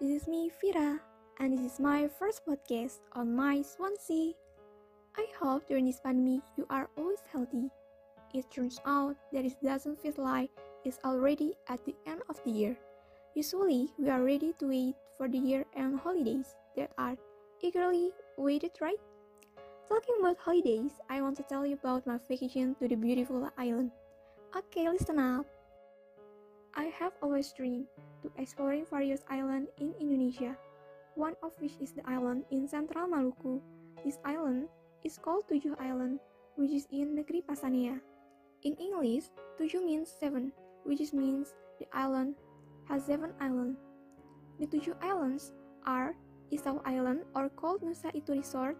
this is me, Vira, and this is my first podcast on my Swansea. I hope during this pandemic you are always healthy. It turns out that it doesn't feel like it's already at the end of the year. Usually, we are ready to wait for the year-end holidays that are eagerly waited, right? Talking about holidays, I want to tell you about my vacation to the beautiful island. Okay, listen up. I have always dreamed to exploring various islands in Indonesia, one of which is the island in central Maluku. This island is called Tujuh Island, which is in Negeri Pasania. In English, Tujuh means seven, which means the island has seven islands. The Tujuh Islands are Isau Island or called Nusa Itu Resort,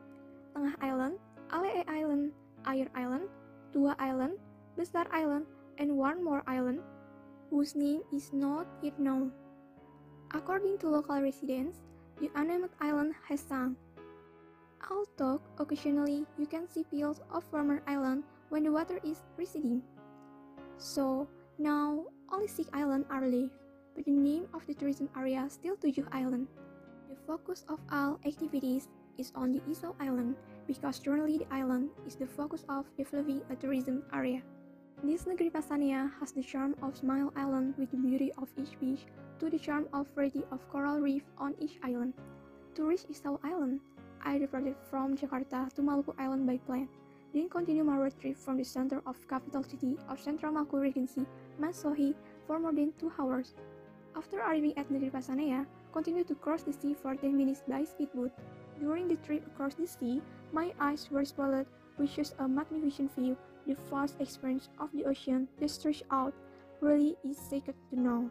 Tengah Island, Alee Island, Air Island, Tua Island, Besar Island, and one more island whose name is not yet known. According to local residents, the unnamed island has sunk. Although occasionally you can see fields of former island when the water is receding. So now only six islands are left, but the name of the tourism area still Tujuh Island. The focus of all activities is on the Isau Island because currently the island is the focus of developing a tourism area. This Negeri Pasanea has the charm of Smile Island with the beauty of each beach to the charm of variety of coral reef on each island. To reach Isau Island, I departed from Jakarta to Maluku Island by plane, then continue my road trip from the center of capital city of Central Maluku Regency, Masohi, for more than two hours. After arriving at Negeri Pasanea, continue to cross the sea for 10 minutes by speedboat. During the trip across the sea, my eyes were spoiled which just a magnificent view the vast expanse of the ocean that stretches out really is sacred to know.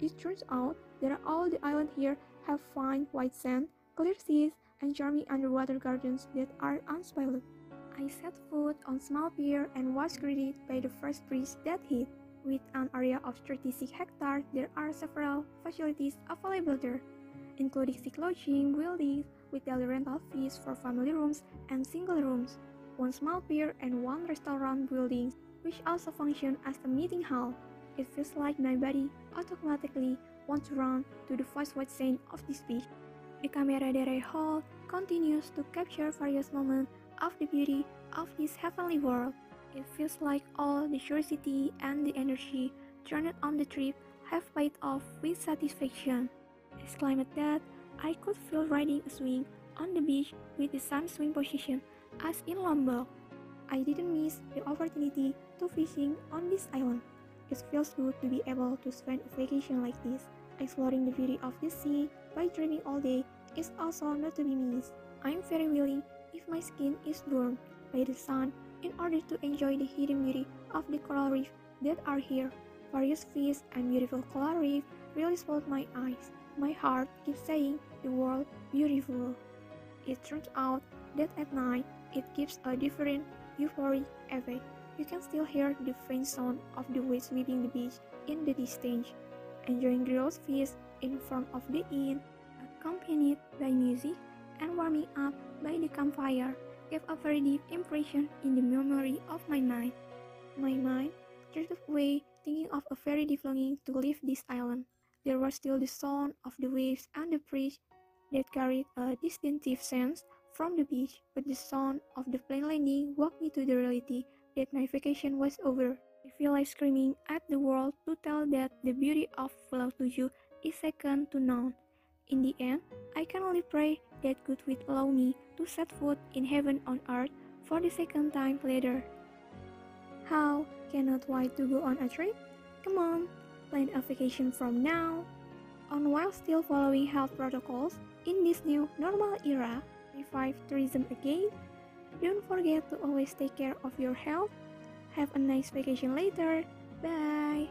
It turns out that all the islands here have fine white sand, clear seas, and charming underwater gardens that are unspoiled. I set foot on small pier and was greeted by the first breeze that hit. With an area of 36 hectares, there are several facilities available there, including sick lodging, buildings with daily rental fees for family rooms and single rooms one small pier, and one restaurant building, which also function as a meeting hall. It feels like my body automatically wants to run to the first white sand of this beach. The camera I hold continues to capture various moments of the beauty of this heavenly world. It feels like all the curiosity and the energy turned on the trip have paid off with satisfaction. Exclaimed that I could feel riding a swing on the beach with the same swing position as in Lombok. I didn't miss the opportunity to fishing on this island. It feels good to be able to spend a vacation like this. Exploring the beauty of the sea by dreaming all day is also not to be missed. I'm very willing if my skin is burned by the sun in order to enjoy the hidden beauty of the coral reef that are here. Various fish and beautiful coral reef really spoiled my eyes. My heart keeps saying the world beautiful. It turns out that at night it gives a different euphoric effect. You can still hear the faint sound of the waves sweeping the beach in the distance, enjoying grilled fish in front of the inn, accompanied by music and warming up by the campfire, gave a very deep impression in the memory of my mind. My mind drifted away thinking of a very deep longing to leave this island. There was still the sound of the waves and the breeze that carried a distinctive sense from the beach, but the sound of the plane landing woke me to the reality that my vacation was over. I feel like screaming at the world to tell that the beauty of Pulau Tujuh is second to none. In the end, I can only pray that God will allow me to set foot in heaven on earth for the second time later. How cannot wait to go on a trip? Come on, plan a vacation from now on while still following health protocols in this new normal era revive tourism again. Don't forget to always take care of your health. Have a nice vacation later. Bye.